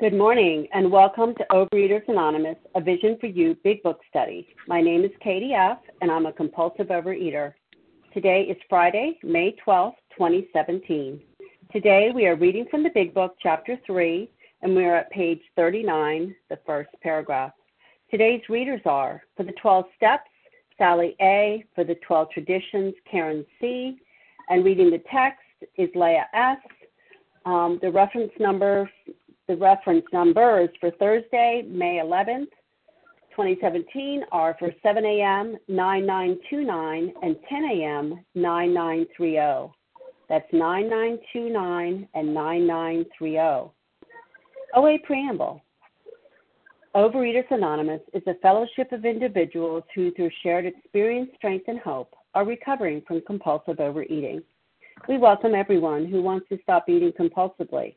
Good morning and welcome to Overeaters Anonymous, a Vision for You Big Book Study. My name is Katie F., and I'm a compulsive overeater. Today is Friday, May 12, 2017. Today we are reading from the Big Book, Chapter 3, and we are at page 39, the first paragraph. Today's readers are for the 12 Steps, Sally A., for the 12 Traditions, Karen C., and reading the text is Leah S. Um, the reference number the reference numbers for Thursday, May 11th, 2017 are for 7 a.m. 9929 and 10 a.m. 9930. That's 9929 and 9930. OA Preamble Overeaters Anonymous is a fellowship of individuals who, through shared experience, strength, and hope, are recovering from compulsive overeating. We welcome everyone who wants to stop eating compulsively.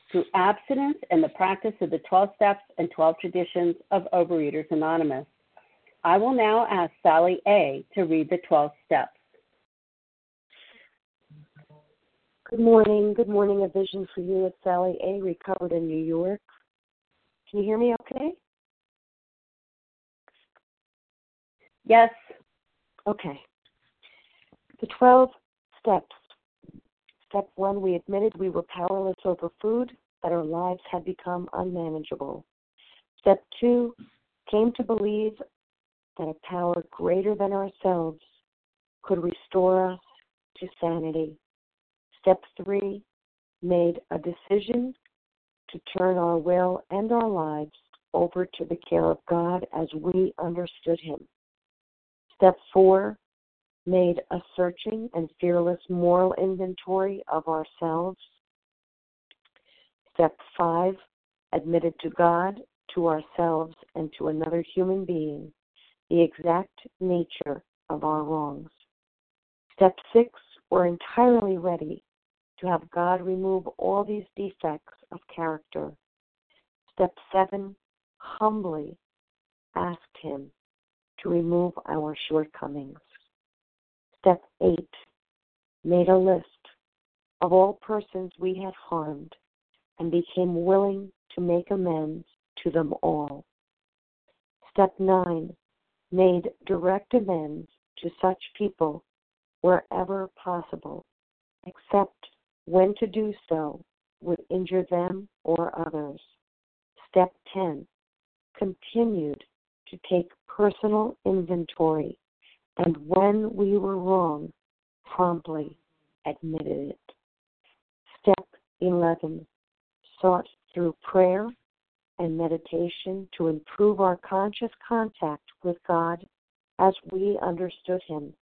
through abstinence and the practice of the 12 steps and 12 traditions of Overeaters Anonymous. I will now ask Sally A. to read the 12 steps. Good morning. Good morning. A vision for you. It's Sally A. Recovered in New York. Can you hear me okay? Yes. Okay. The 12 steps. Step one, we admitted we were powerless over food that our lives had become unmanageable. Step two, came to believe that a power greater than ourselves could restore us to sanity. Step three, made a decision to turn our will and our lives over to the care of God as we understood Him. Step four, made a searching and fearless moral inventory of ourselves Step five, admitted to God, to ourselves, and to another human being the exact nature of our wrongs. Step six, we're entirely ready to have God remove all these defects of character. Step seven, humbly asked Him to remove our shortcomings. Step eight, made a list of all persons we had harmed and became willing to make amends to them all. Step 9 made direct amends to such people wherever possible, except when to do so would injure them or others. Step 10 continued to take personal inventory and when we were wrong, promptly admitted it. Step 11 sought through prayer and meditation to improve our conscious contact with God as we understood Him,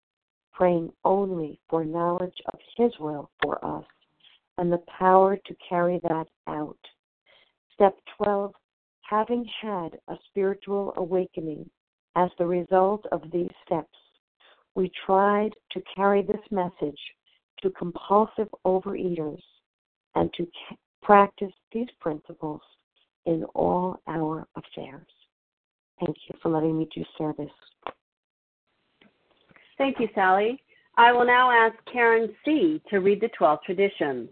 praying only for knowledge of His will for us and the power to carry that out. Step 12 Having had a spiritual awakening as the result of these steps, we tried to carry this message to compulsive overeaters and to practice these principles in all our affairs. Thank you for letting me do service. Thank you, Sally. I will now ask Karen C. to read the 12 traditions.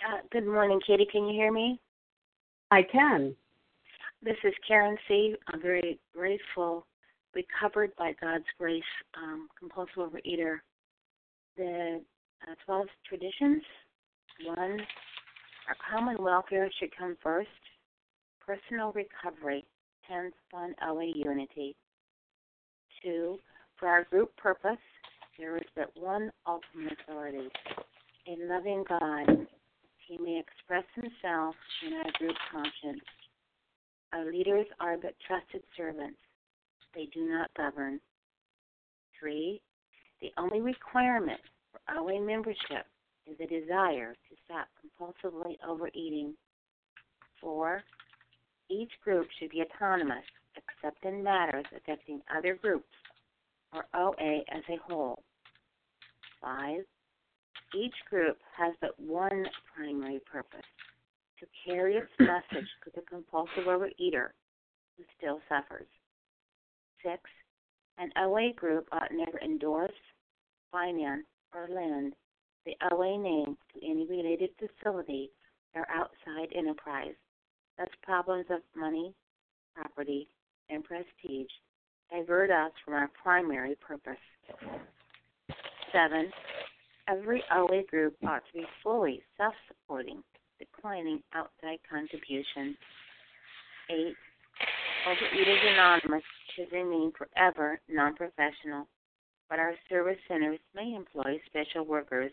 Uh, good morning, Katie. Can you hear me? I can. This is Karen C. I'm very grateful, recovered by God's grace, um, compulsive overeater. The uh, 12 traditions one, our common welfare should come first. Personal recovery tends on OA unity. Two, for our group purpose, there is but one ultimate authority. A loving God, he may express himself in our group conscience. Our leaders are but trusted servants. They do not govern. Three, the only requirement for OA membership is a desire to stop compulsively overeating. Four, each group should be autonomous except in matters affecting other groups or OA as a whole. Five, each group has but one primary purpose to carry its message to the compulsive overeater who still suffers. Six, an OA group ought never endorse, finance, or lend the OA name to any related facility or outside enterprise. Thus, problems of money, property, and prestige divert us from our primary purpose. Seven, every OA group ought to be fully self supporting, declining outside contributions. Eight, Overeaters Anonymous should remain forever non professional, but our service centers may employ special workers.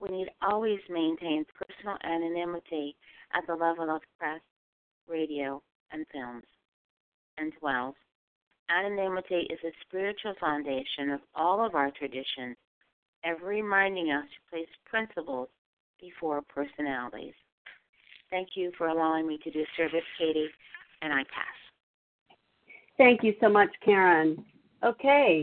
We need always maintain personal anonymity at the level of press, radio, and films. And 12. Anonymity is a spiritual foundation of all of our traditions, ever reminding us to place principles before personalities. Thank you for allowing me to do service, Katie, and I pass. Thank you so much, Karen. Okay,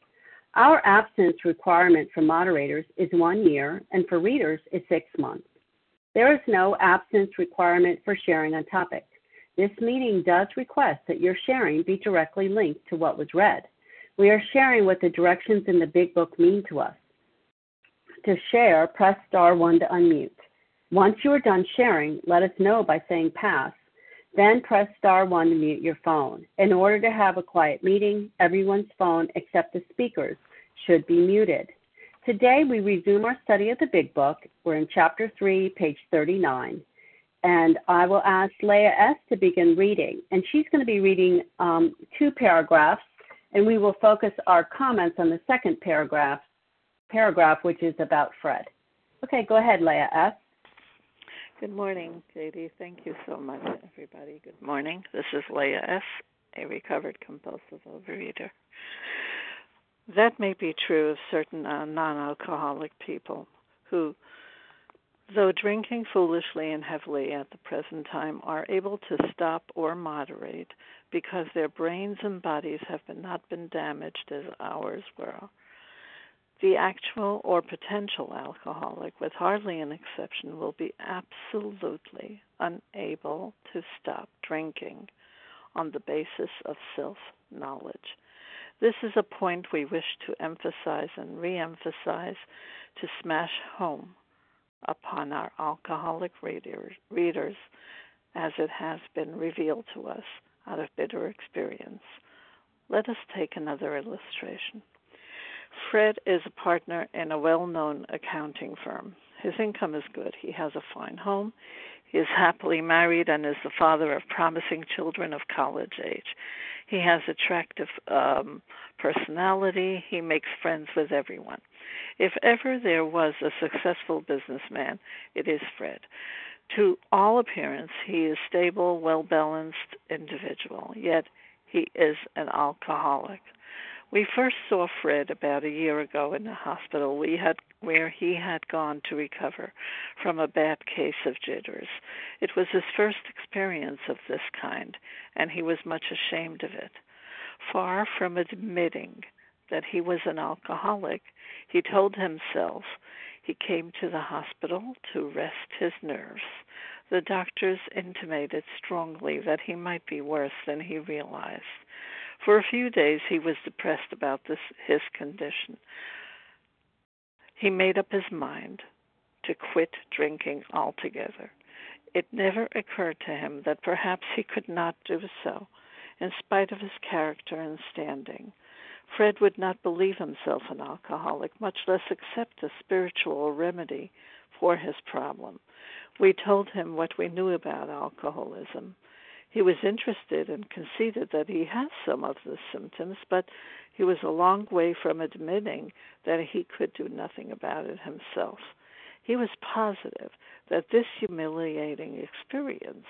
Our abstinence requirement for moderators is one year, and for readers is six months. There is no abstinence requirement for sharing on topic. This meeting does request that your sharing be directly linked to what was read. We are sharing what the directions in the Big Book mean to us. To share, press star 1 to unmute. Once you are done sharing, let us know by saying pass then press star 1 to mute your phone. In order to have a quiet meeting, everyone's phone except the speaker's should be muted. Today we resume our study of the Big Book. We're in Chapter 3, page 39. And I will ask Leah S. to begin reading. And she's going to be reading um, two paragraphs, and we will focus our comments on the second paragraph, paragraph which is about Fred. Okay, go ahead, Leah S. Good morning, Katie. Thank you so much, everybody. Good morning. This is Leah S., a recovered compulsive overeater. That may be true of certain uh, non alcoholic people who, though drinking foolishly and heavily at the present time, are able to stop or moderate because their brains and bodies have been, not been damaged as ours were the actual or potential alcoholic, with hardly an exception, will be absolutely unable to stop drinking on the basis of self knowledge. This is a point we wish to emphasize and re emphasize to smash home upon our alcoholic readers as it has been revealed to us out of bitter experience. Let us take another illustration. Fred is a partner in a well known accounting firm. His income is good. He has a fine home. He is happily married and is the father of promising children of college age. He has attractive um, personality. He makes friends with everyone. If ever there was a successful businessman, it is Fred. To all appearance, he is stable, well balanced individual. Yet he is an alcoholic. We first saw Fred about a year ago in the hospital we had where he had gone to recover from a bad case of jitters. It was his first experience of this kind, and he was much ashamed of it. Far from admitting that he was an alcoholic, he told himself he came to the hospital to rest his nerves. The doctors intimated strongly that he might be worse than he realized. For a few days he was depressed about this his condition. He made up his mind to quit drinking altogether. It never occurred to him that perhaps he could not do so, in spite of his character and standing. Fred would not believe himself an alcoholic, much less accept a spiritual remedy for his problem. We told him what we knew about alcoholism. He was interested and conceded that he has some of the symptoms, but he was a long way from admitting that he could do nothing about it himself. He was positive that this humiliating experience,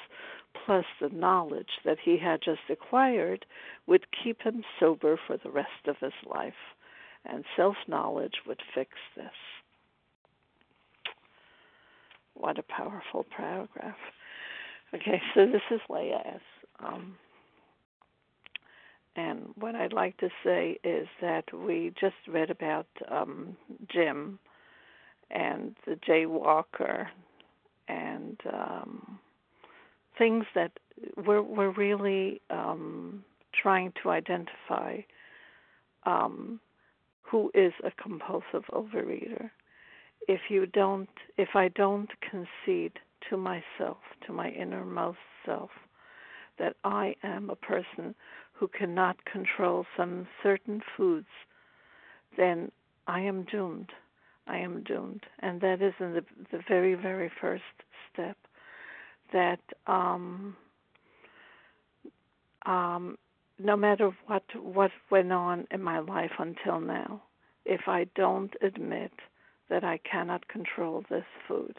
plus the knowledge that he had just acquired, would keep him sober for the rest of his life, and self knowledge would fix this. What a powerful paragraph. Okay, so this is Leah S. Um, and what I'd like to say is that we just read about um, Jim and the jaywalker and um, things that we're, we're really um, trying to identify um, who is a compulsive overeater. If you don't, if I don't concede to myself, to my innermost self, that I am a person who cannot control some certain foods, then I am doomed. I am doomed. And that is in the, the very, very first step that um, um, no matter what what went on in my life until now, if I don't admit that I cannot control this food,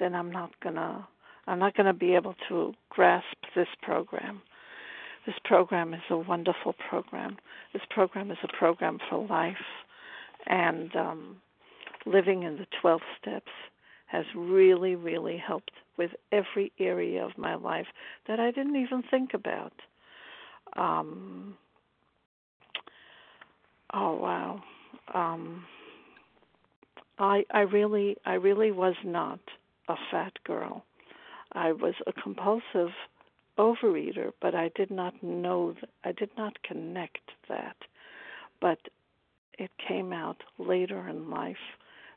then I'm not gonna I'm not gonna be able to grasp this program. This program is a wonderful program. This program is a program for life, and um, living in the 12 steps has really, really helped with every area of my life that I didn't even think about. Um, oh wow. Um, I I really I really was not a fat girl. I was a compulsive overeater, but I did not know, I did not connect that. But it came out later in life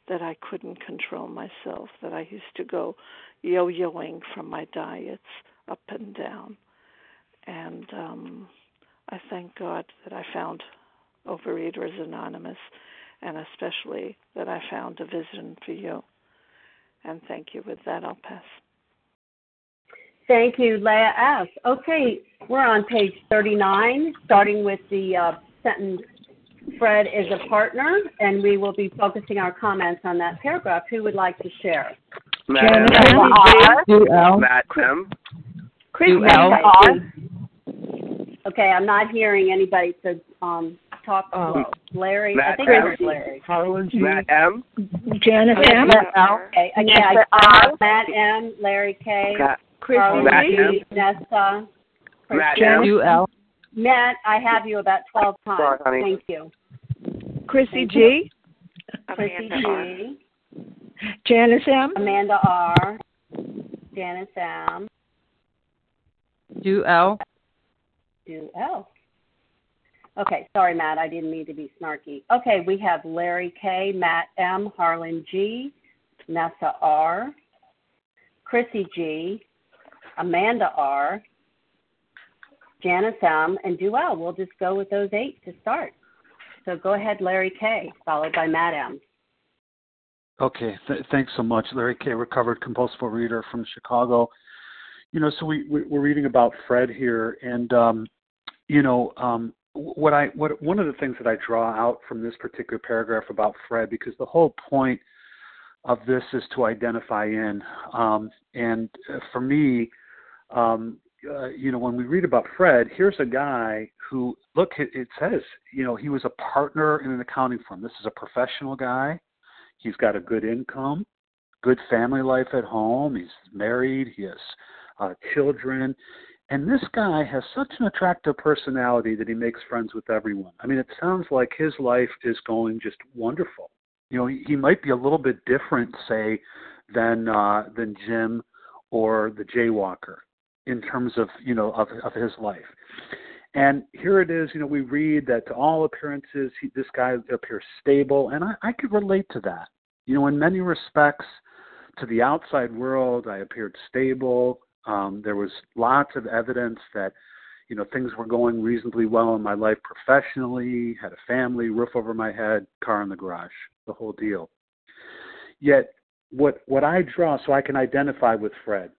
that I couldn't control myself, that I used to go yo yoing from my diets up and down. And um, I thank God that I found Overeaters Anonymous and especially that I found a vision for you. And thank you. With that, I'll pass. Thank you, Leah S. Okay, we're on page 39, starting with the uh, sentence Fred is a partner, and we will be focusing our comments on that paragraph. Who would like to share? Matt M. Chris Okay, I'm not hearing anybody, so um, talk um, Larry. Matt I think M. it's Larry. Harlan G. Matt M. Janice M. Okay, okay. I, I Matt M. Larry K. Chris Matt G. M. Nessa. Matt Christian. M. U-L. Matt, I have you about 12 times. Sorry, honey. Thank you. Chrissy G. Chrissy G. Janice M. Amanda R. Janice M. Do L. Do L. Okay, sorry, Matt. I didn't mean to be snarky. Okay, we have Larry K, Matt M, Harlan G, Nessa R, Chrissy G, Amanda R, Janice M, and Duell. We'll just go with those eight to start. So go ahead, Larry K, followed by Matt M. Okay, th- thanks so much, Larry K, recovered compulsive reader from Chicago. You know, so we, we we're reading about Fred here, and um, you know, um, what I what one of the things that I draw out from this particular paragraph about Fred, because the whole point of this is to identify in, um, and uh, for me, um, uh, you know, when we read about Fred, here's a guy who, look, it, it says, you know, he was a partner in an accounting firm. This is a professional guy. He's got a good income, good family life at home. He's married. He has uh, children. And this guy has such an attractive personality that he makes friends with everyone. I mean, it sounds like his life is going just wonderful. You know, he, he might be a little bit different, say, than uh, than Jim or the Jaywalker in terms of you know of of his life. And here it is, you know, we read that to all appearances, he, this guy appears stable, and I, I could relate to that. You know, in many respects, to the outside world, I appeared stable. Um, there was lots of evidence that, you know, things were going reasonably well in my life professionally, had a family, roof over my head, car in the garage, the whole deal. Yet, what what I draw, so I can identify with Fred,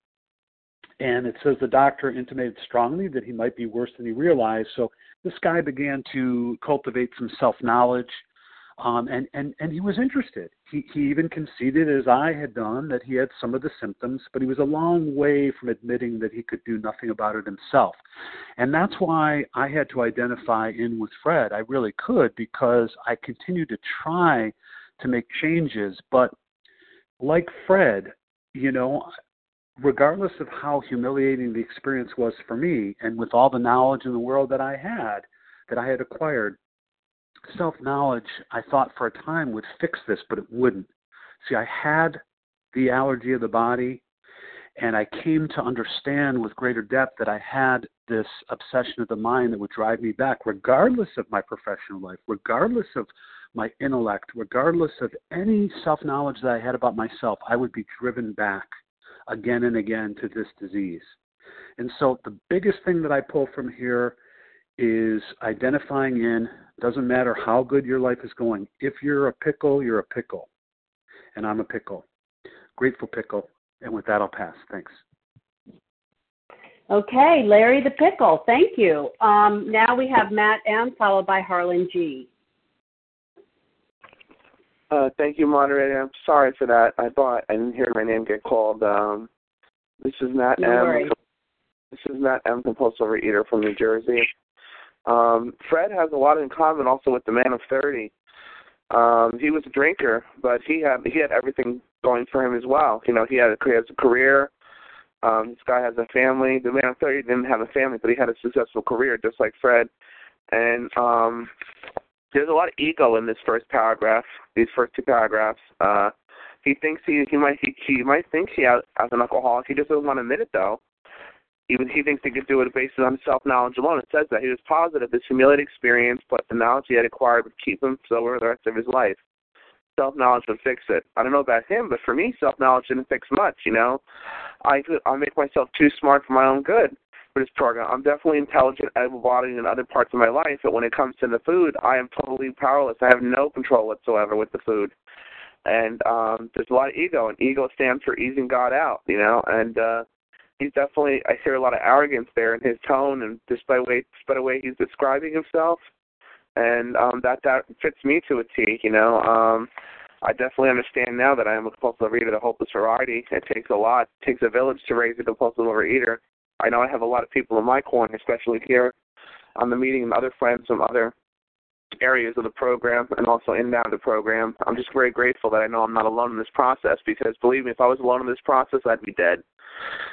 and it says the doctor intimated strongly that he might be worse than he realized. So this guy began to cultivate some self knowledge, um, and and and he was interested. He he even conceded, as I had done, that he had some of the symptoms, but he was a long way from admitting that he could do nothing about it himself. And that's why I had to identify in with Fred. I really could because I continued to try to make changes, but like Fred, you know, regardless of how humiliating the experience was for me, and with all the knowledge in the world that I had, that I had acquired, self knowledge, I thought for a time would fix this, but it wouldn't. See, I had the allergy of the body, and I came to understand with greater depth that I had this obsession of the mind that would drive me back, regardless of my professional life, regardless of my intellect, regardless of any self knowledge that I had about myself, I would be driven back again and again to this disease. And so the biggest thing that I pull from here is identifying in doesn't matter how good your life is going. If you're a pickle, you're a pickle. And I'm a pickle. Grateful pickle. And with that, I'll pass. Thanks. Okay, Larry the Pickle, thank you. Um, now we have Matt M, followed by Harlan G. Uh, thank you, moderator. I'm sorry for that. I thought I didn't hear my name get called. Um, this is Matt no M. Worries. This is Matt M. Compulsive Eater from New Jersey. Um, Fred has a lot in common also with the man of 30. Um, he was a drinker, but he had he had everything going for him as well. You know, he had a, he has a career. Um, this guy has a family. The man of 30 didn't have a family, but he had a successful career, just like Fred. And um, there's a lot of ego in this first paragraph, these first two paragraphs. Uh, he thinks he he might he, he might think he has, as an alcoholic. He just doesn't want to admit it though. Even he thinks he could do it based on self knowledge alone. It says that he was positive this humiliating experience plus the knowledge he had acquired would keep him sober the rest of his life. Self knowledge would fix it. I don't know about him, but for me, self knowledge didn't fix much. You know, I I make myself too smart for my own good for this program. I'm definitely intelligent, able-bodied in other parts of my life, but when it comes to the food, I am totally powerless. I have no control whatsoever with the food. And um there's a lot of ego, and ego stands for easing God out, you know. And uh he's definitely I hear a lot of arrogance there in his tone, and just by way just by the way he's describing himself, and um that that fits me to a T, you know. Um I definitely understand now that I am a compulsive overeater, the hopeless variety. It takes a lot. It takes a village to raise a compulsive overeater. I know I have a lot of people in my corner, especially here on the meeting and other friends from other areas of the program and also inbound the program. I'm just very grateful that I know I'm not alone in this process because believe me, if I was alone in this process, I'd be dead.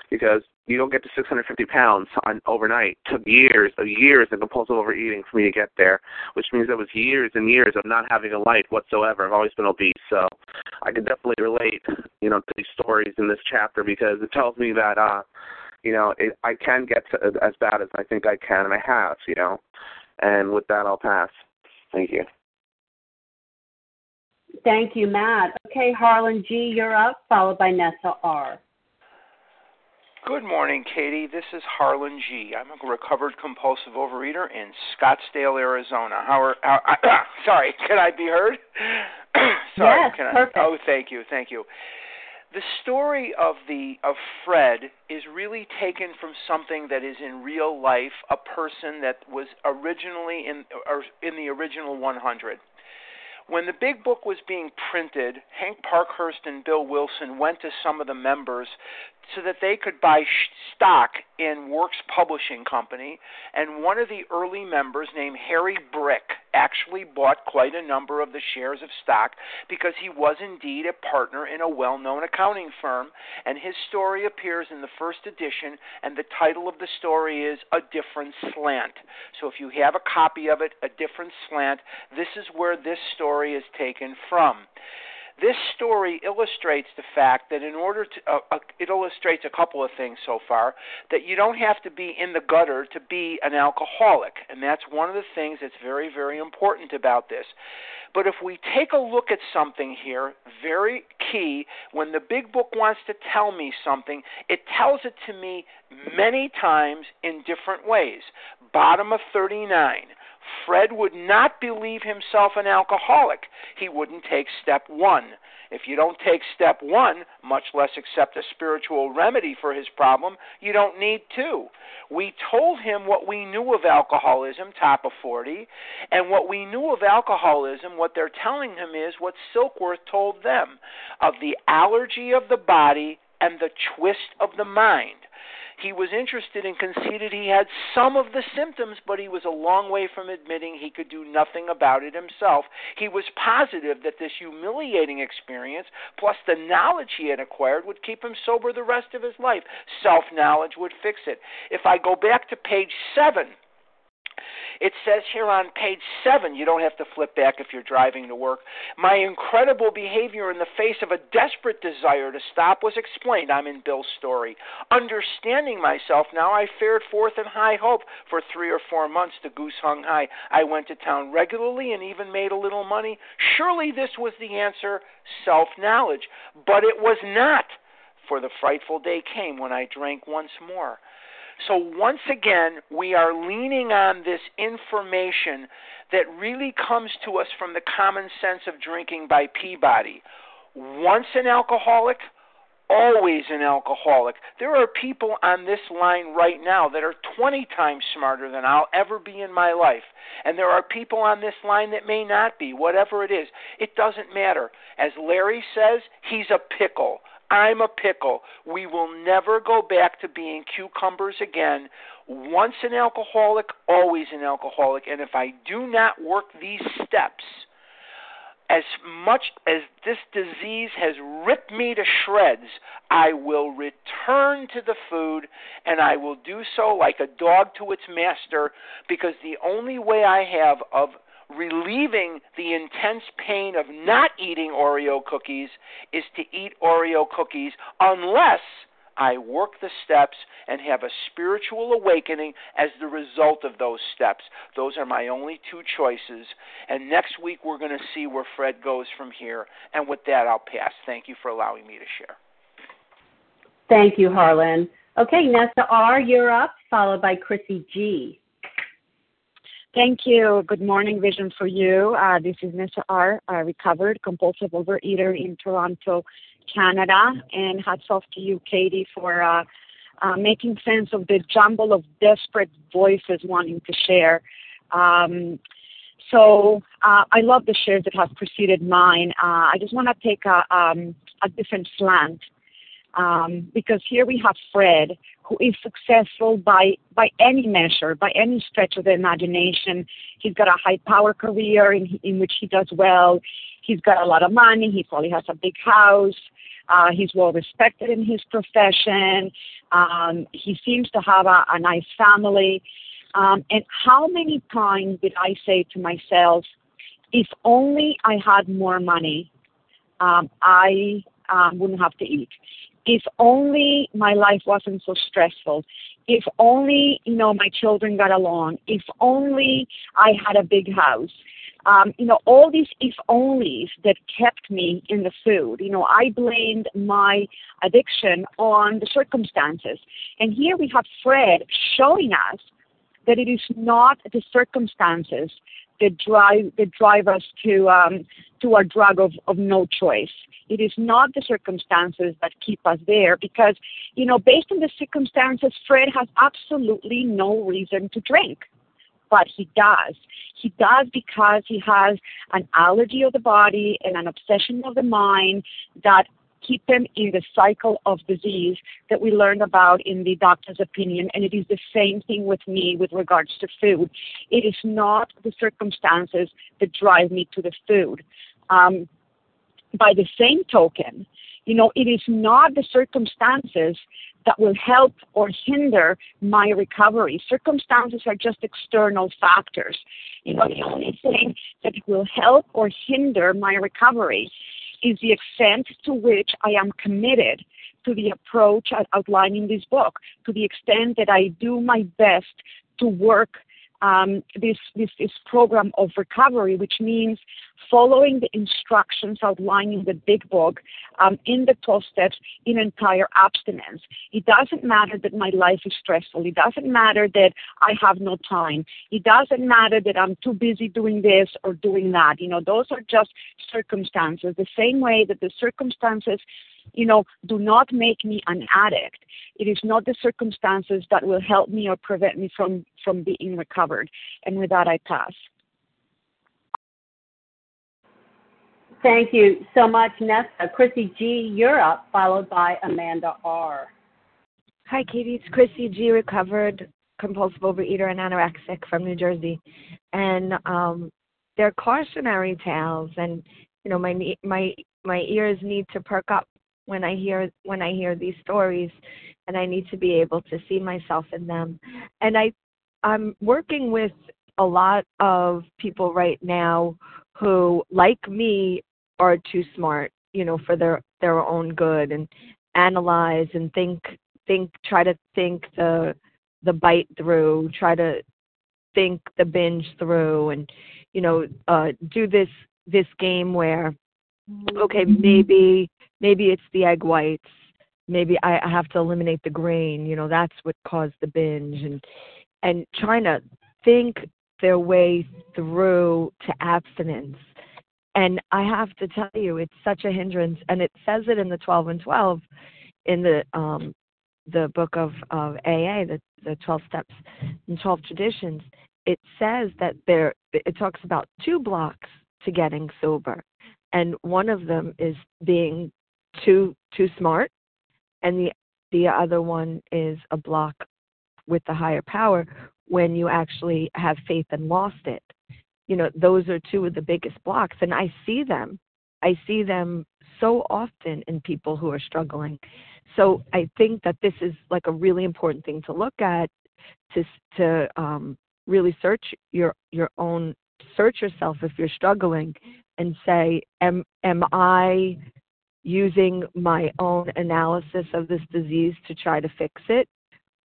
Because you don't get to 650 pounds on overnight. It took years of years of compulsive overeating for me to get there, which means it was years and years of not having a life whatsoever. I've always been obese, so I can definitely relate, you know, to these stories in this chapter because it tells me that uh you know, it, I can get to, as bad as I think I can, and I have, you know. And with that, I'll pass. Thank you. Thank you, Matt. Okay, Harlan G, you're up, followed by Nessa R. Good morning, Katie. This is Harlan G. I'm a recovered compulsive overeater in Scottsdale, Arizona. How are? How, sorry, can I be heard? sorry, yes, can I? perfect. Oh, thank you, thank you. The story of the of Fred is really taken from something that is in real life, a person that was originally in or in the original 100. When the big book was being printed, Hank Parkhurst and Bill Wilson went to some of the members so that they could buy stock in Works Publishing Company. And one of the early members, named Harry Brick, actually bought quite a number of the shares of stock because he was indeed a partner in a well known accounting firm. And his story appears in the first edition, and the title of the story is A Different Slant. So if you have a copy of it, A Different Slant, this is where this story is taken from. This story illustrates the fact that in order to, uh, uh, it illustrates a couple of things so far, that you don't have to be in the gutter to be an alcoholic. And that's one of the things that's very, very important about this. But if we take a look at something here, very key, when the big book wants to tell me something, it tells it to me many times in different ways. Bottom of 39. Fred would not believe himself an alcoholic. He wouldn't take step one. If you don't take step one, much less accept a spiritual remedy for his problem, you don't need two. We told him what we knew of alcoholism, top of 40, and what we knew of alcoholism, what they're telling him is what Silkworth told them of the allergy of the body and the twist of the mind. He was interested and conceded he had some of the symptoms, but he was a long way from admitting he could do nothing about it himself. He was positive that this humiliating experience, plus the knowledge he had acquired, would keep him sober the rest of his life. Self knowledge would fix it. If I go back to page 7, it says here on page 7, you don't have to flip back if you're driving to work. My incredible behavior in the face of a desperate desire to stop was explained. I'm in Bill's story. Understanding myself now, I fared forth in high hope for three or four months. The goose hung high. I went to town regularly and even made a little money. Surely this was the answer self knowledge. But it was not, for the frightful day came when I drank once more. So once again, we are leaning on this information that really comes to us from the common sense of drinking by Peabody. Once an alcoholic, always an alcoholic. There are people on this line right now that are 20 times smarter than I'll ever be in my life. And there are people on this line that may not be, whatever it is. It doesn't matter. As Larry says, he's a pickle. I'm a pickle. We will never go back to being cucumbers again. Once an alcoholic, always an alcoholic. And if I do not work these steps, as much as this disease has ripped me to shreds, I will return to the food and I will do so like a dog to its master because the only way I have of relieving the intense pain of not eating Oreo cookies is to eat Oreo cookies unless I work the steps and have a spiritual awakening as the result of those steps. Those are my only two choices. And next week we're going to see where Fred goes from here. And with that, I'll pass. Thank you for allowing me to share. Thank you, Harlan. Okay, Nessa R., you're up, followed by Chrissy G. Thank you. Good morning, Vision for You. Uh, this is Nessa R., a recovered compulsive overeater in Toronto, Canada. And hats off to you, Katie, for uh, uh, making sense of the jumble of desperate voices wanting to share. Um, so uh, I love the shares that have preceded mine. Uh, I just want to take a, um, a different slant um, because here we have Fred, who is successful by by any measure, by any stretch of the imagination. He's got a high power career in, in which he does well. He's got a lot of money. He probably has a big house. Uh, he's well respected in his profession. Um, he seems to have a, a nice family. Um, and how many times did I say to myself, if only I had more money, um, I um, wouldn't have to eat if only my life wasn't so stressful if only you know my children got along if only i had a big house um, you know all these if onlys that kept me in the food. You know i blamed my addiction on the circumstances. And here we have fred showing us that it is not the circumstances that drive us to um, to our drug of, of no choice. It is not the circumstances that keep us there because, you know, based on the circumstances, Fred has absolutely no reason to drink. But he does. He does because he has an allergy of the body and an obsession of the mind that keep them in the cycle of disease that we learned about in the doctor's opinion. And it is the same thing with me with regards to food. It is not the circumstances that drive me to the food. Um, by the same token, you know, it is not the circumstances that will help or hinder my recovery. Circumstances are just external factors. You know, the only thing that will help or hinder my recovery is the extent to which I am committed to the approach outlined in this book, to the extent that I do my best to work this, this, this program of recovery, which means following the instructions outlined in the big book um, in the 12 steps in entire abstinence. It doesn't matter that my life is stressful. It doesn't matter that I have no time. It doesn't matter that I'm too busy doing this or doing that. You know, those are just circumstances. The same way that the circumstances you know, do not make me an addict. It is not the circumstances that will help me or prevent me from, from being recovered. And with that, I pass. Thank you so much, Nessa. Chrissy G, you're up, followed by Amanda R. Hi, Katie. It's Chrissy G, recovered compulsive overeater and anorexic from New Jersey. And um, they're cautionary tales, and you know, my my my ears need to perk up when I hear when I hear these stories, and I need to be able to see myself in them. And I I'm working with a lot of people right now who, like me, are too smart, you know, for their their own good and analyze and think think try to think the the bite through, try to think the binge through and you know, uh do this this game where okay, maybe maybe it's the egg whites. Maybe I, have to eliminate the grain you know that's what caused the binge. And and trying to think their way through to abstinence. And i have to tell you it's such a hindrance. And it says it in the 12 and 12 in the um the book of of aa the the 12 steps and 12 traditions. It says that there it talks about two blocks to getting sober. And one of them is being too too smart and the the other one is a block with the higher power when you actually have faith and lost it. You know those are two of the biggest blocks and i see them. I see them so often in people who are struggling. So i think that this is like a really important thing to look at to to um really search your your own search yourself if you're struggling and say am am i using my own analysis of this disease to try to fix it?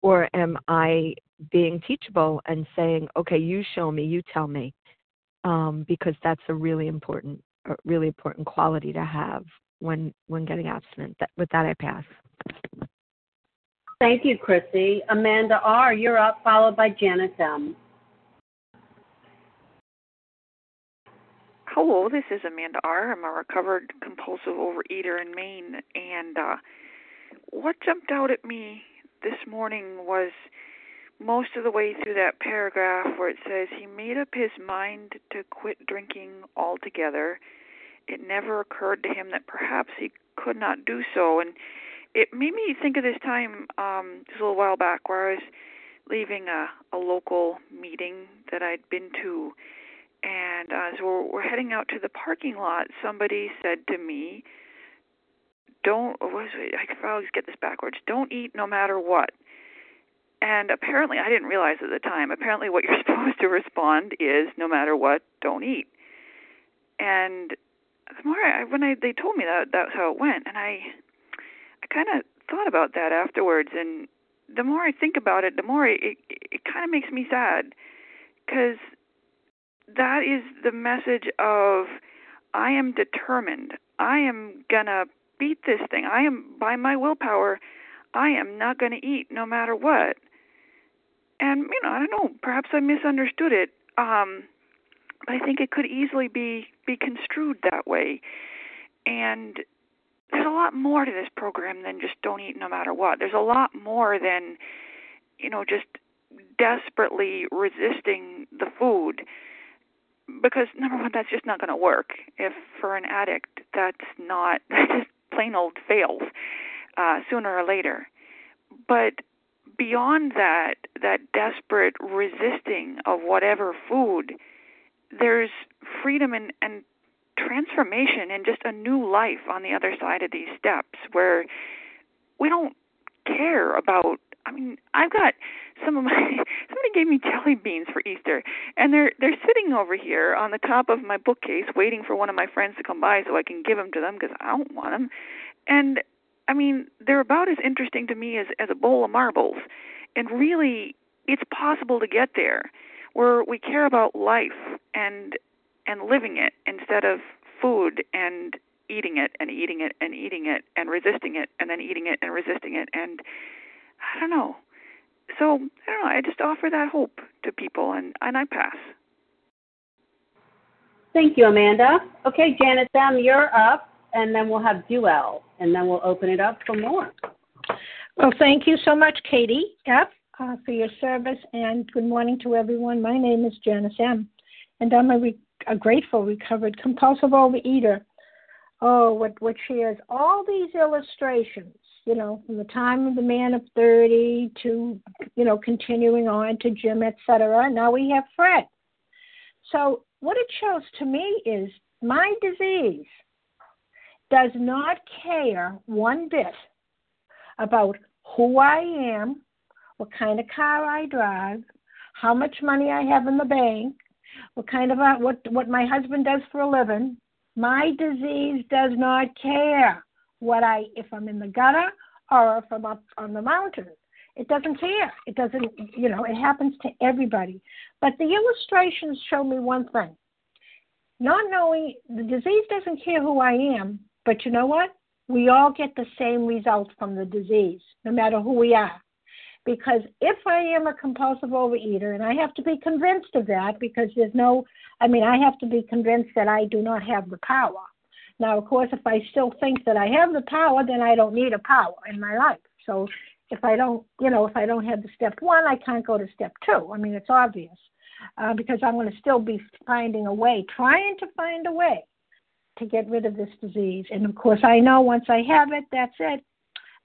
Or am I being teachable and saying, okay, you show me, you tell me? Um, because that's a really important, really important quality to have when when getting abstinent. That, with that, I pass. Thank you, Chrissy. Amanda R., you're up, followed by Janice M. Hello, this is Amanda R. I'm a recovered compulsive overeater in Maine, and uh, what jumped out at me this morning was most of the way through that paragraph where it says he made up his mind to quit drinking altogether. It never occurred to him that perhaps he could not do so, and it made me think of this time um, just a little while back where I was leaving a, a local meeting that I'd been to and uh, as we're, we're heading out to the parking lot, somebody said to me, "Don't." Was I always get this backwards. Don't eat no matter what. And apparently, I didn't realize at the time. Apparently, what you're supposed to respond is, "No matter what, don't eat." And the more I, when I they told me that that's how it went, and I, I kind of thought about that afterwards. And the more I think about it, the more it it, it kind of makes me sad because that is the message of I am determined. I am going to beat this thing. I am by my willpower, I am not going to eat no matter what. And you know, I don't know, perhaps I misunderstood it. Um but I think it could easily be be construed that way. And there's a lot more to this program than just don't eat no matter what. There's a lot more than you know just desperately resisting the food because number one, that's just not going to work. If for an addict, that's not that just plain old fails uh, sooner or later. But beyond that, that desperate resisting of whatever food, there's freedom and, and transformation and just a new life on the other side of these steps where we don't care about I mean, I've got some of my somebody gave me jelly beans for Easter and they're they're sitting over here on the top of my bookcase waiting for one of my friends to come by so I can give them to them because I don't want them. And I mean, they're about as interesting to me as as a bowl of marbles. And really, it's possible to get there where we care about life and and living it instead of food and eating it and eating it and eating it and resisting it and then eating it and resisting it and I don't know. So I don't know. I just offer that hope to people and and I pass. Thank you, Amanda. Okay, Janet, Sam, you're up, and then we'll have Duell, and then we'll open it up for more. Well, thank you so much, Katie F., uh, for your service, and good morning to everyone. My name is Janice M., and I'm a, re- a grateful, recovered, compulsive overeater. Oh, what, what shares all these illustrations, you know, from the time of the man of 30 to, you know, continuing on to Jim, etc. Now we have Fred. So what it shows to me is my disease does not care one bit about who I am, what kind of car I drive, how much money I have in the bank, what kind of a, what what my husband does for a living. My disease does not care what I if I'm in the gutter or if I'm up on the mountain. It doesn't care. It doesn't, you know, it happens to everybody. But the illustrations show me one thing. Not knowing the disease doesn't care who I am, but you know what? We all get the same result from the disease, no matter who we are. Because if I am a compulsive overeater, and I have to be convinced of that because there's no, I mean, I have to be convinced that I do not have the power. Now, of course, if I still think that I have the power, then I don't need a power in my life. So if I don't, you know, if I don't have the step one, I can't go to step two. I mean, it's obvious uh, because I'm going to still be finding a way, trying to find a way to get rid of this disease. And of course, I know once I have it, that's it.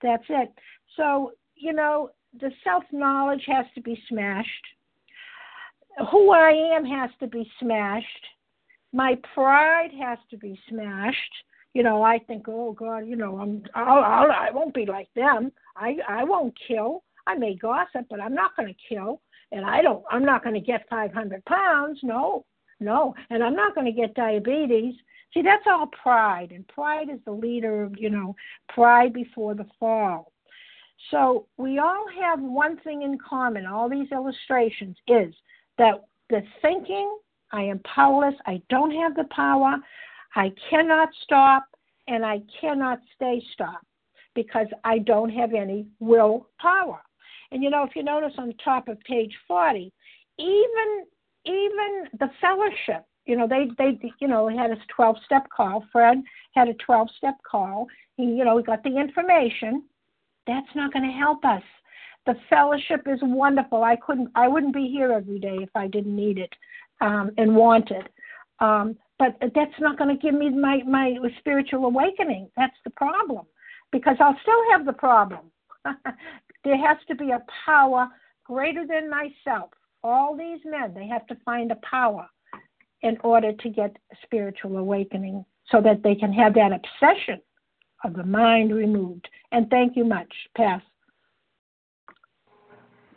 That's it. So, you know, the self knowledge has to be smashed. Who I am has to be smashed. My pride has to be smashed you know, I think, oh God, you know, I'm, I'll, I'll, I won't be like them. I, I won't kill. I may gossip, but I'm not going to kill. And I don't, I'm not going to get 500 pounds. No, no. And I'm not going to get diabetes. See, that's all pride, and pride is the leader of, you know, pride before the fall. So we all have one thing in common. All these illustrations is that the thinking, I am powerless. I don't have the power. I cannot stop and I cannot stay stopped because I don't have any willpower. And you know, if you notice on the top of page 40, even even the fellowship, you know, they they you know had a 12 step call. Fred had a 12 step call. He you know he got the information. That's not going to help us. The fellowship is wonderful. I couldn't I wouldn't be here every day if I didn't need it um, and wanted. Um, but that's not going to give me my my spiritual awakening. That's the problem, because I'll still have the problem. there has to be a power greater than myself. All these men, they have to find a power in order to get spiritual awakening, so that they can have that obsession of the mind removed. And thank you much. Pass.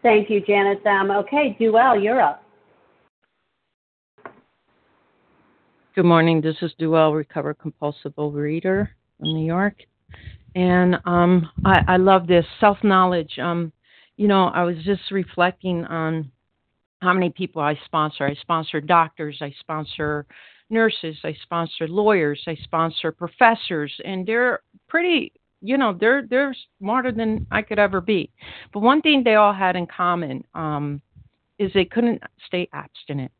Thank you, Janet. Um, okay, Duell, you're up. Good morning. This is Duell, recovered compulsive overeater from New York, and um, I, I love this self knowledge. Um, you know, I was just reflecting on how many people I sponsor. I sponsor doctors, I sponsor nurses, I sponsor lawyers, I sponsor professors, and they're pretty. You know, they're they're smarter than I could ever be. But one thing they all had in common um, is they couldn't stay abstinent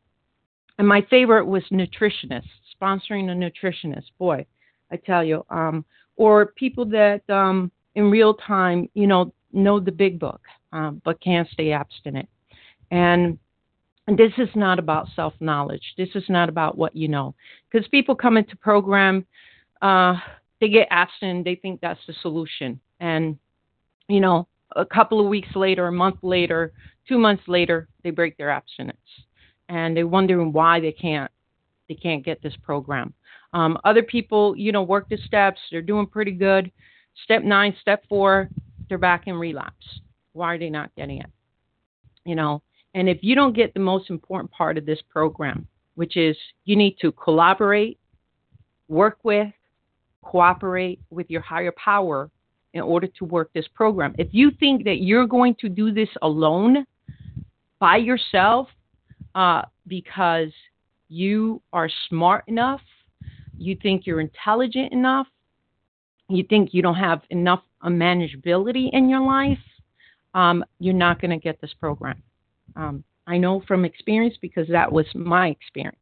and my favorite was nutritionists, sponsoring a nutritionist. Boy, I tell you, um, or people that um, in real time, you know, know the big book, um, but can't stay abstinent. And, this is not about self knowledge. This is not about what you know, because people come into program. Uh, they get abstinent. They think that's the solution, and you know, a couple of weeks later, a month later, two months later, they break their abstinence, and they're wondering why they can't they can't get this program. Um, other people, you know, work the steps. They're doing pretty good. Step nine, step four, they're back in relapse. Why are they not getting it? You know, and if you don't get the most important part of this program, which is you need to collaborate, work with, cooperate with your higher power in order to work this program. If you think that you're going to do this alone by yourself uh, because you are smart enough, you think you're intelligent enough, you think you don't have enough manageability in your life, um, you're not going to get this program. Um, I know from experience because that was my experience.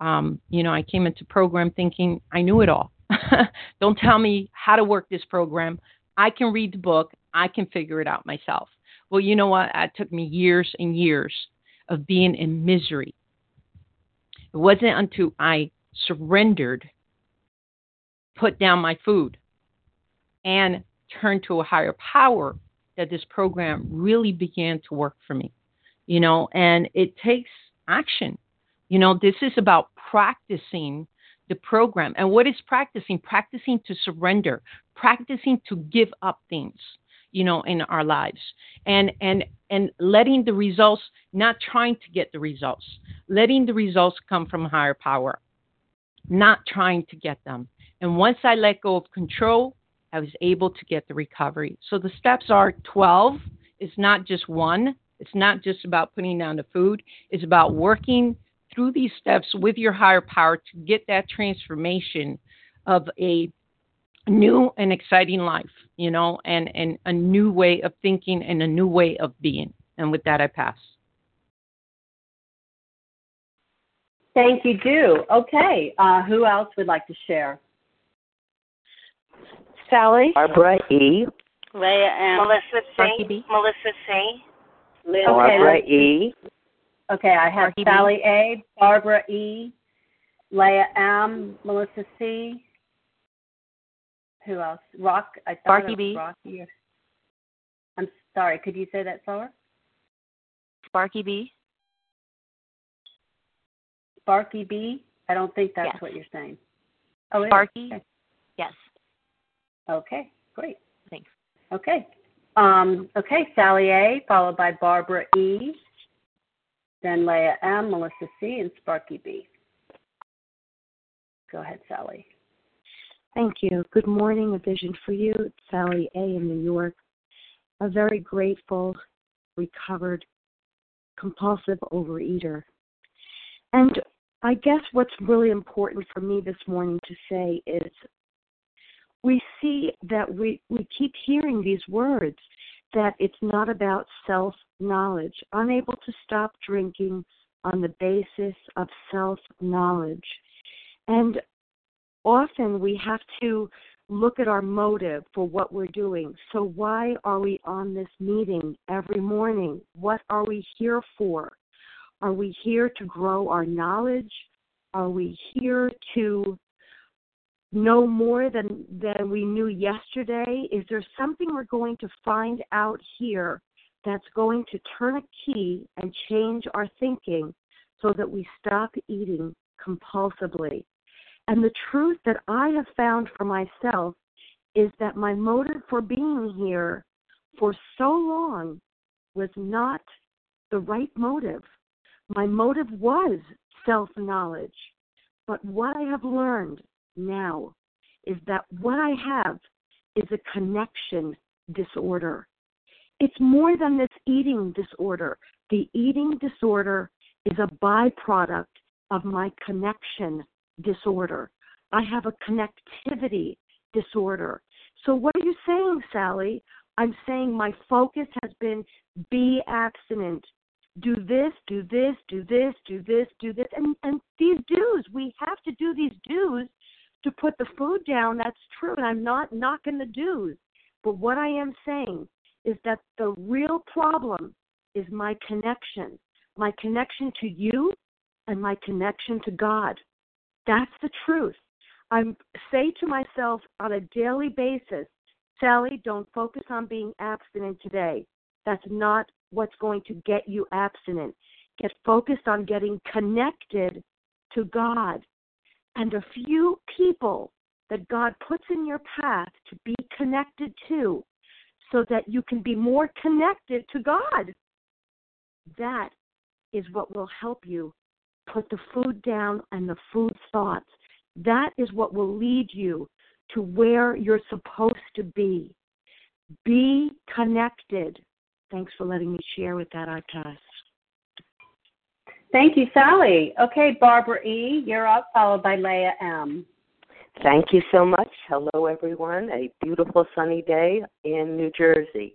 Um, you know, I came into program thinking I knew it all. Don't tell me how to work this program. I can read the book. I can figure it out myself. Well, you know what? It took me years and years of being in misery. It wasn't until I surrendered, put down my food, and turned to a higher power that this program really began to work for me you know, and it takes action. You know, this is about practicing the program. And what is practicing? Practicing to surrender, practicing to give up things, you know, in our lives. And and and letting the results not trying to get the results. Letting the results come from higher power. Not trying to get them. And once I let go of control, I was able to get the recovery. So the steps are 12. It's not just one. It's not just about putting down the food, it's about working through these steps with your higher power to get that transformation of a new and exciting life, you know, and, and a new way of thinking and a new way of being. And with that, I pass. Thank you, Do. Okay, uh, who else would like to share? Sally. Barbara E. Leah M. Melissa C. B. Melissa C. Liz Barbara A. E. Okay, I have Sally A, Barbara E, Leah M, Melissa C. Who else? Rock. I thought Sparky B. Rocky. Or, I'm sorry. Could you say that slower? Sparky B. Sparky B. I don't think that's Yes. what you're saying. Oh. Sparky. Okay. Yes. Okay, great. Thanks. Okay. Um, okay, Sally A, followed by Barbara E, then Leah M, Melissa C, and Sparky B. Go ahead, Sally. Thank you. Good morning, A Vision for You. It's Sally A. in New York. A very grateful, recovered, compulsive overeater. And I guess what's really important for me this morning to say is we see that we, we keep hearing these words that it's not about self knowledge, unable to stop drinking on the basis of self knowledge. And often we have to look at our motive for what we're doing. So, why are we on this meeting every morning? What are we here for? Are we here to grow our knowledge? Are we here to know more than than we knew yesterday? Is there something we're going to find out here that's going to turn a key and change our thinking so that we stop eating compulsively? And the truth that I have found for myself is that my motive for being here for so long was not the right motive. My motive was self knowledge. But what I have learned now is that what I have is a connection disorder. It's more than this eating disorder. The eating disorder is a byproduct of my connection disorder. I have a connectivity disorder. So, what are you saying, Sally? I'm saying my focus has been be abstinent. Do this, do this, do this, do this, do this. And, and these dues, we have to do these dues to put the food down. That's true. And I'm not knocking the dues. But what I am saying is that the real problem is my connection my connection to you and my connection to God. That's the truth. I say to myself on a daily basis, Sally, don't focus on being abstinent today. That's not what's going to get you abstinent. Get focused on getting connected to God. And a few people that God puts in your path to be connected to so that you can be more connected to God. That is what will help you put the food down and the food thoughts. That is what will lead you to where you're supposed to be. Be connected. Thanks for letting me share with that, Artas. Thank you, Sally. Okay, Barbara E., you're up, followed by Leah M. Thank you so much. Hello, everyone. A beautiful sunny day in New Jersey.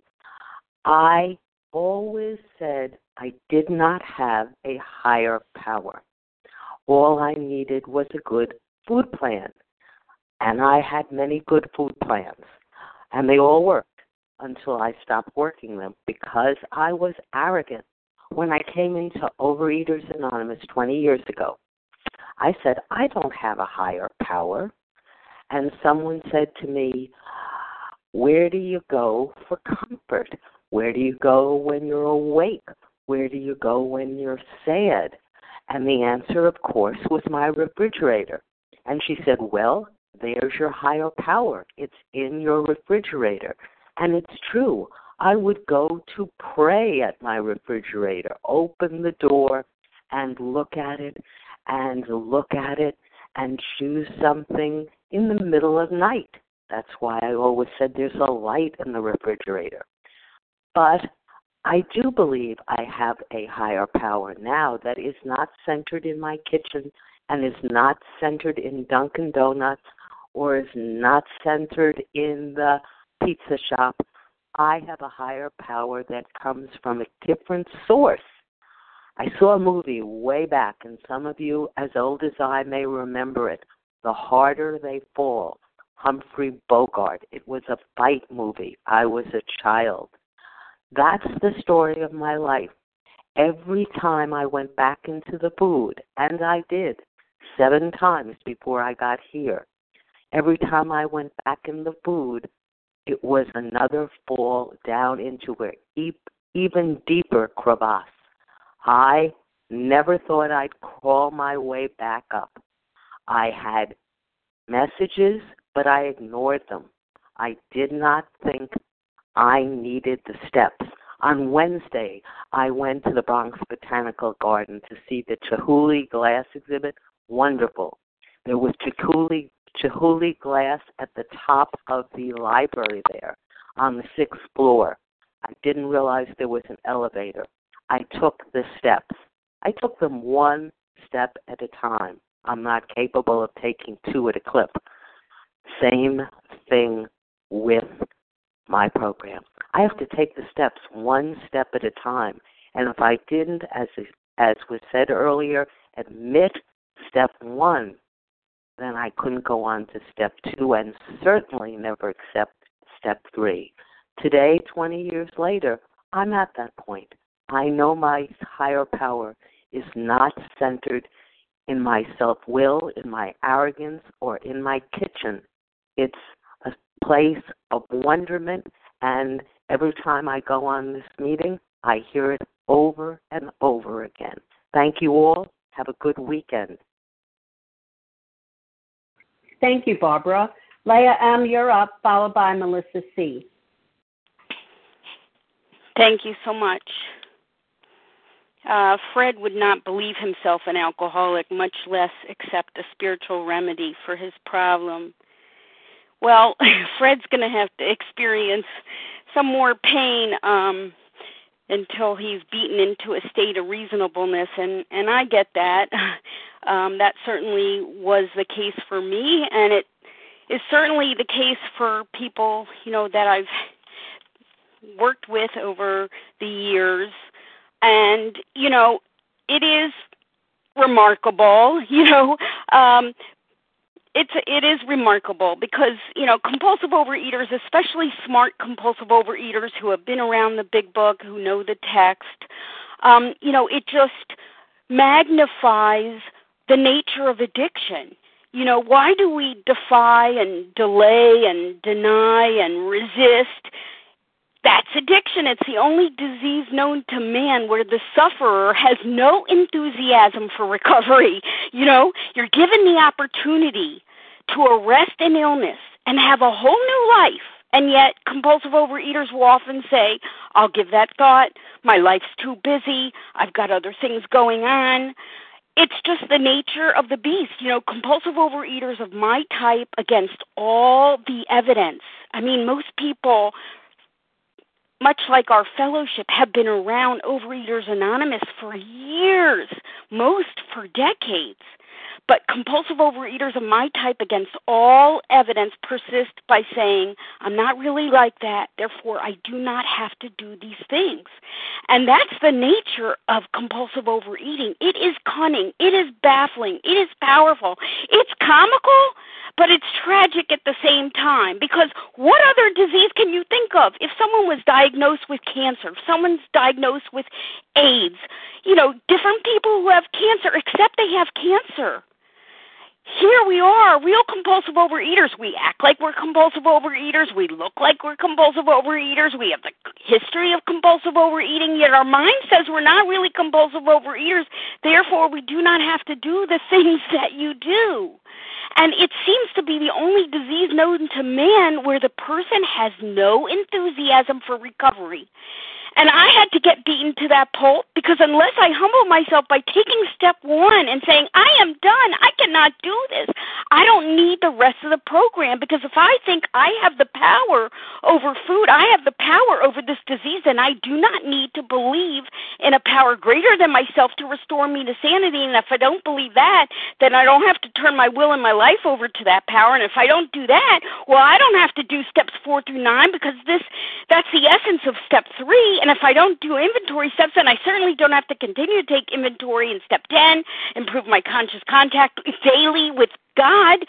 I always said I did not have a higher power. All I needed was a good food plan. And I had many good food plans. And they all worked until I stopped working them because I was arrogant. When I came into Overeaters Anonymous 20 years ago, I said, I don't have a higher power. And someone said to me, Where do you go for comfort? Where do you go when you're awake? Where do you go when you're sad? And the answer, of course, was my refrigerator. And she said, Well, there's your higher power. It's in your refrigerator. And it's true. I would go to pray at my refrigerator, open the door and look at it and look at it and choose something in the middle of night. That's why I always said there's a light in the refrigerator. But I do believe I have a higher power now that is not centered in my kitchen and is not centered in Dunkin' Donuts or is not centered in the pizza shop. I have a higher power that comes from a different source. I saw a movie way back, and some of you, as old as I, may remember it. The Harder They Fall, Humphrey Bogart. It was a fight movie. I was a child. That's the story of my life. Every time I went back into the food, and I did seven times before I got here, every time I went back in the food, it was another fall down into an even deeper crevasse. I never thought I'd crawl my way back up. I had messages, but I ignored them. I did not think I needed the steps. On Wednesday, I went to the Bronx Botanical Garden to see the Chihuly glass exhibit. Wonderful. There was Chihuly, Chihuly glass at the top of the library there on the sixth floor. I didn't realize there was an elevator. I took the steps. I took them one step at a time. I'm not capable of taking two at a clip. Same thing with my program. I have to take the steps one step at a time. And if I didn't, as as was said earlier, admit step one, then I couldn't go on to step two and certainly never accept step three. Today, 20 years later, I'm at that point. I know my higher power is not centered in my self will, in my arrogance, or in my kitchen. It's place of wonderment, and every time I go on this meeting, I hear it over and over again. Thank you all. Have a good weekend. Thank you, Barbara. Leah M., you're up, followed by Melissa C. Thank you so much. Uh, Fred would not believe himself an alcoholic, much less accept a spiritual remedy for his problem. Well, Fred's going to have to experience some more pain um, until he's beaten into a state of reasonableness, and and I get that. Um, that certainly was the case for me, and it is certainly the case for people you know that I've worked with over the years and you know it is remarkable you know um it's it is remarkable because you know compulsive overeaters especially smart compulsive overeaters who have been around the big book who know the text um you know it just magnifies the nature of addiction You know, why do we defy and delay and deny and resist? That's addiction. It's the only disease known to man where the sufferer has no enthusiasm for recovery. You know, you're given the opportunity to arrest an illness and have a whole new life. And yet, compulsive overeaters will often say, I'll give that thought. My life's too busy. I've got other things going on. It's just the nature of the beast. You know, compulsive overeaters of my type against all the evidence. I mean, most people much like our fellowship, have been around Overeaters Anonymous for years, most for decades. But compulsive overeaters of my type, against all evidence, persist by saying, I'm not really like that, therefore I do not have to do these things. And that's the nature of compulsive overeating. It is cunning, it is baffling, it is powerful, it's comical, but it's tragic at the same time because what other disease can you think of? If someone was diagnosed with cancer, if someone's diagnosed with AIDS, you know, different people who have cancer except they have cancer here we are, real compulsive overeaters. We act like we're compulsive overeaters. We look like we're compulsive overeaters. We have the history of compulsive overeating, yet our mind says we're not really compulsive overeaters. Therefore, we do not have to do the things that you do. And it seems to be the only disease known to man where the person has no enthusiasm for recovery. And I had to get beaten to that pulp because unless I humble myself by taking step one and saying, I am done, I cannot do this, I don't need the rest of the program because if I think I have the power over food, I have the power over this disease, and I do not need to believe in a power greater than myself to restore me to sanity. And if I don't believe that, then I don't have to turn my will and my life over to that power. And if I don't do that, well, I don't have to do steps four through nine because this that's the essence of step three and if I don't do inventory steps, then I certainly don't have to continue to take inventory in step 10, improve my conscious contact daily with God,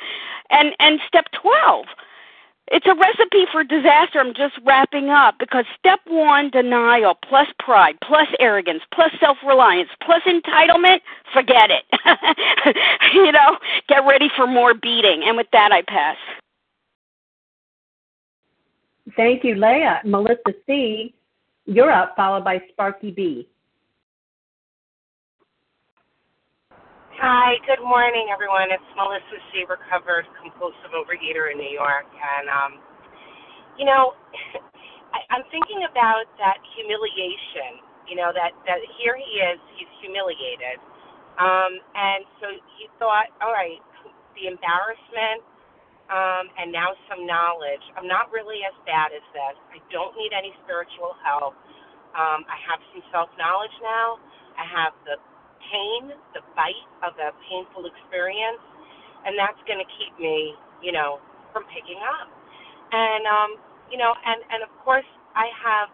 and, and step 12. It's a recipe for disaster. I'm just wrapping up because step one, denial, plus pride, plus arrogance, plus self reliance, plus entitlement, forget it. you know, get ready for more beating. And with that, I pass. Thank you, Leah. Melissa C you're up, followed by Sparky B. Hi, good morning, everyone. It's Melissa C., recovered compulsive overeater in New York. And, um, you know, I, I'm thinking about that humiliation, you know, that, that here he is, he's humiliated. Um, and so he thought, all right, the embarrassment, um, and now some knowledge. I'm not really as bad as this. I don't need any spiritual help. Um, I have some self knowledge now. I have the pain, the bite of a painful experience, and that's going to keep me, you know, from picking up. And um, you know, and and of course, I have.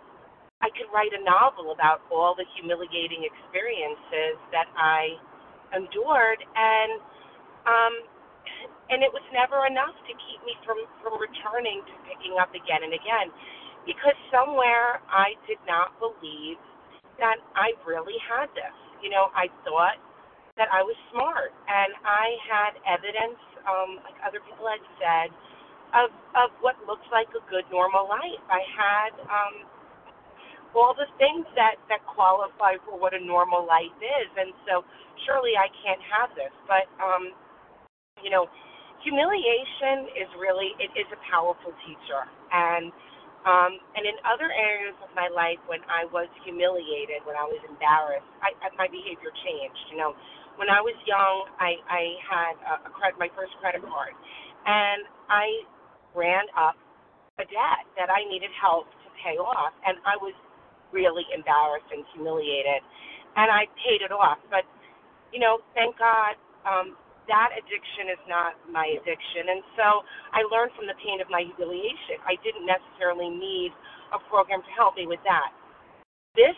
I could write a novel about all the humiliating experiences that I endured, and um, and it was never enough to keep me from from returning to picking up again and again because somewhere I did not believe that I really had this. You know, I thought that I was smart and I had evidence, um, like other people had said, of of what looks like a good normal life. I had um all the things that that qualify for what a normal life is and so surely I can't have this. But um you know, humiliation is really it is a powerful teacher and um, and in other areas of my life when I was humiliated, when I was embarrassed, I, I, my behavior changed. You know, when I was young, I, I had a, a credit, my first credit card, and I ran up a debt that I needed help to pay off, and I was really embarrassed and humiliated, and I paid it off. But you know, thank God, um, that addiction is not my addiction. And so I learned from the pain of my humiliation. I didn't necessarily need a program to help me with that. This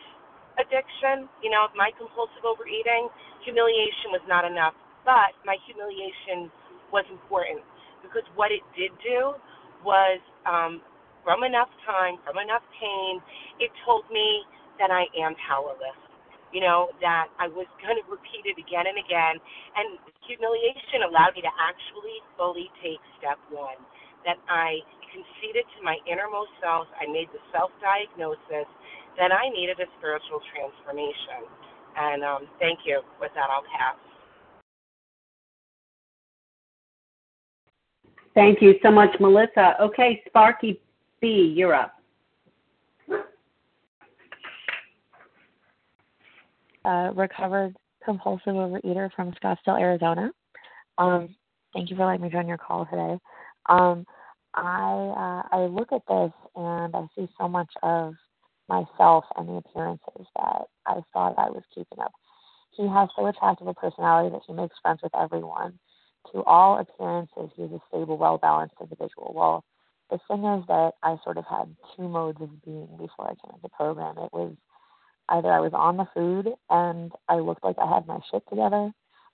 addiction, you know, my compulsive overeating, humiliation was not enough. But my humiliation was important because what it did do was um, from enough time, from enough pain, it told me that I am powerless. You know, that I was going to repeat it again and again. And humiliation allowed me to actually fully take step one that I conceded to my innermost self, I made the self diagnosis that I needed a spiritual transformation. And um, thank you. With that, I'll pass. Thank you so much, Melissa. Okay, Sparky B, you're up. Uh, recovered compulsive overeater from Scottsdale, Arizona. Um, thank you for letting me join your call today. Um, I uh, I look at this and I see so much of myself and the appearances that I thought I was keeping up. He has so attractive a personality that he makes friends with everyone. To all appearances, he's a stable, well balanced individual. Well, the thing is that I sort of had two modes of being before I came into the program. It was either I was on the food and I looked like I had my shit together,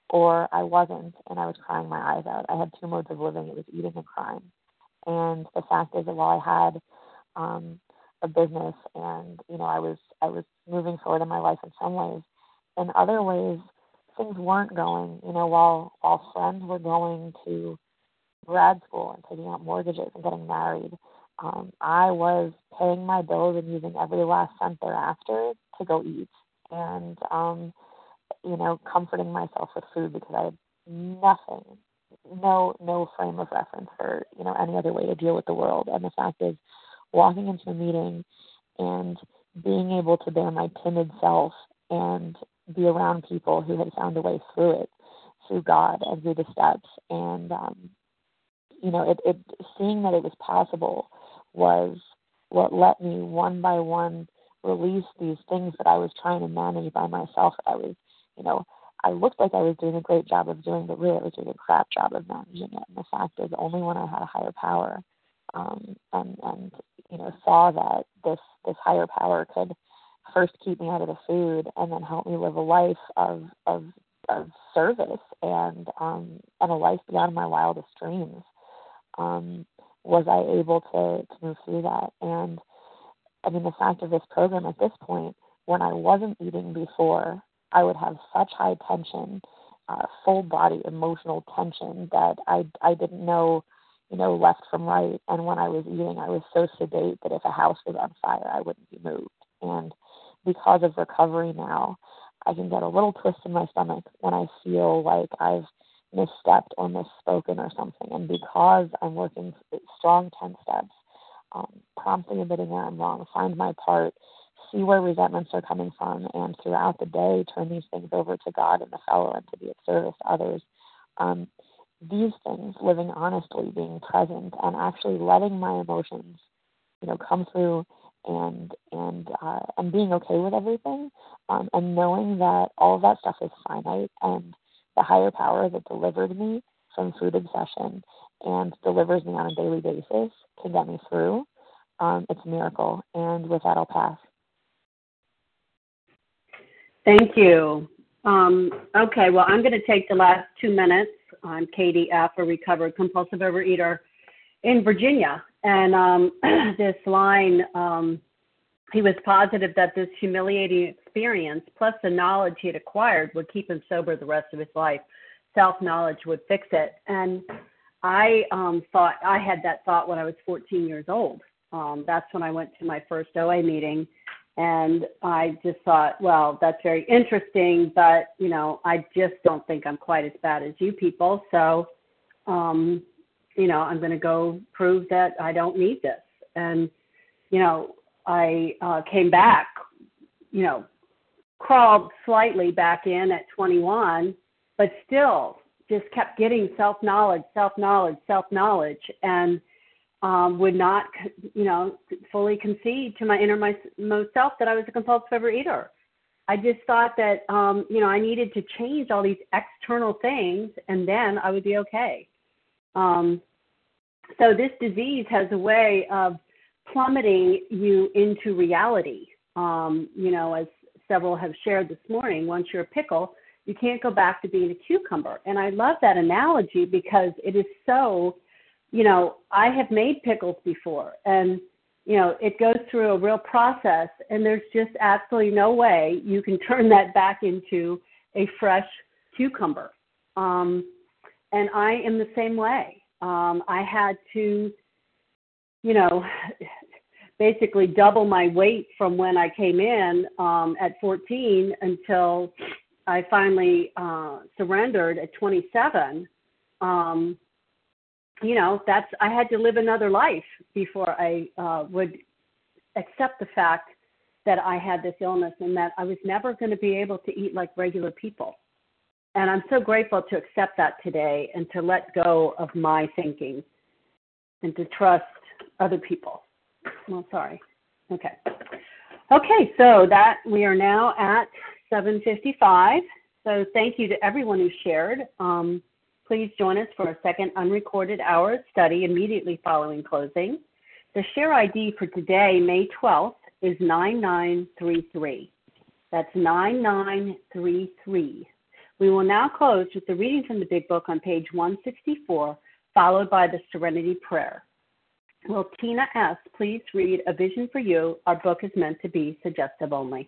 or I wasn't and I was crying my eyes out. I had two modes of living. It was eating and crying. And the fact is that while I had um, a business and you know I was I was moving forward in my life in some ways, in other ways things weren't going. You know, while while friends were going to grad school and taking out mortgages and getting married, um, I was paying my bills and using every last cent thereafter to go eat and um, you know comforting myself with food because I had nothing no no frame of reference for you know any other way to deal with the world. And the fact is walking into a meeting and being able to bear my timid self and be around people who had found a way through it through god and through the steps and um you know it, it seeing that it was possible was what let me one by one release these things that i was trying to manage by myself i was you know I looked like I was doing a great job of doing, but really I was doing a crap job of managing it. And the fact is, only when I had a higher power, um, and and you know saw that this this higher power could first keep me out of the food and then help me live a life of of of service and um and a life beyond my wildest dreams um was I able to to move through that and I mean the fact of this program at this point when I wasn't eating before I would have such high tension, uh, full body emotional tension that I I didn't know, you know, left from right. And when I was eating, I was so sedate that if a house was on fire, I wouldn't be moved. And because of recovery now, I can get a little twist in my stomach when I feel like I've misstepped or misspoken or something. And because I'm working strong 10 steps, um, promptly admitting I'm wrong, find my part, see where resentments are coming from, and throughout the day, turn these things over to God and the fellow and to be of service to others. Um, these things, living honestly, being present, and actually letting my emotions, you know, come through, and and uh, and being okay with everything, um, and knowing that all of that stuff is finite, and the higher power that delivered me from food obsession and delivers me on a daily basis can get me through. Um, it's a miracle. And with that, I'll pass. Thank you. Um, okay, well, I'm going to take the last two minutes on Katie F., a recovered compulsive overeater in Virginia. And um, this line, um, he was positive that this humiliating experience, plus the knowledge he had acquired, would keep him sober the rest of his life. Self knowledge would fix it. And I um, thought, I had that thought when I was 14 years old. Um, that's when I went to my first OA meeting and I just thought, well, that's very interesting, but you know, I just don't think I'm quite as bad as you people. So, um, you know, I'm going to go prove that I don't need this. And, you know, I uh, came back, you know, crawled slightly back in at 21, but still just kept getting self knowledge, self knowledge, self knowledge. And um, would not, you know, fully concede to my innermost self that I was a compulsive overeater. I just thought that, um, you know, I needed to change all these external things, and then I would be okay. Um, so this disease has a way of plummeting you into reality. Um, you know, as several have shared this morning, once you're a pickle, you can't go back to being a cucumber. And I love that analogy because it is so you know, I have made pickles before, and you know, it goes through a real process, and there's just absolutely no way you can turn that back into a fresh cucumber. Um, and I am the same way. Um, I had to, you know, basically double my weight from when I came in um, at 14 until I finally uh, surrendered at 27. Um, you know, that's I had to live another life before I uh, would accept the fact that I had this illness and that I was never going to be able to eat like regular people. And I'm so grateful to accept that today and to let go of my thinking and to trust other people. Well, sorry. Okay. Okay, so that we are now at 7:55. So thank you to everyone who shared. Um, please join us for a second unrecorded hour study immediately following closing. The share ID for today, May 12th, is 9933. That's 9933. We will now close with the reading from the Big Book on page 164, followed by the Serenity Prayer. Will Tina S. please read A Vision for You? Our book is meant to be suggestive only.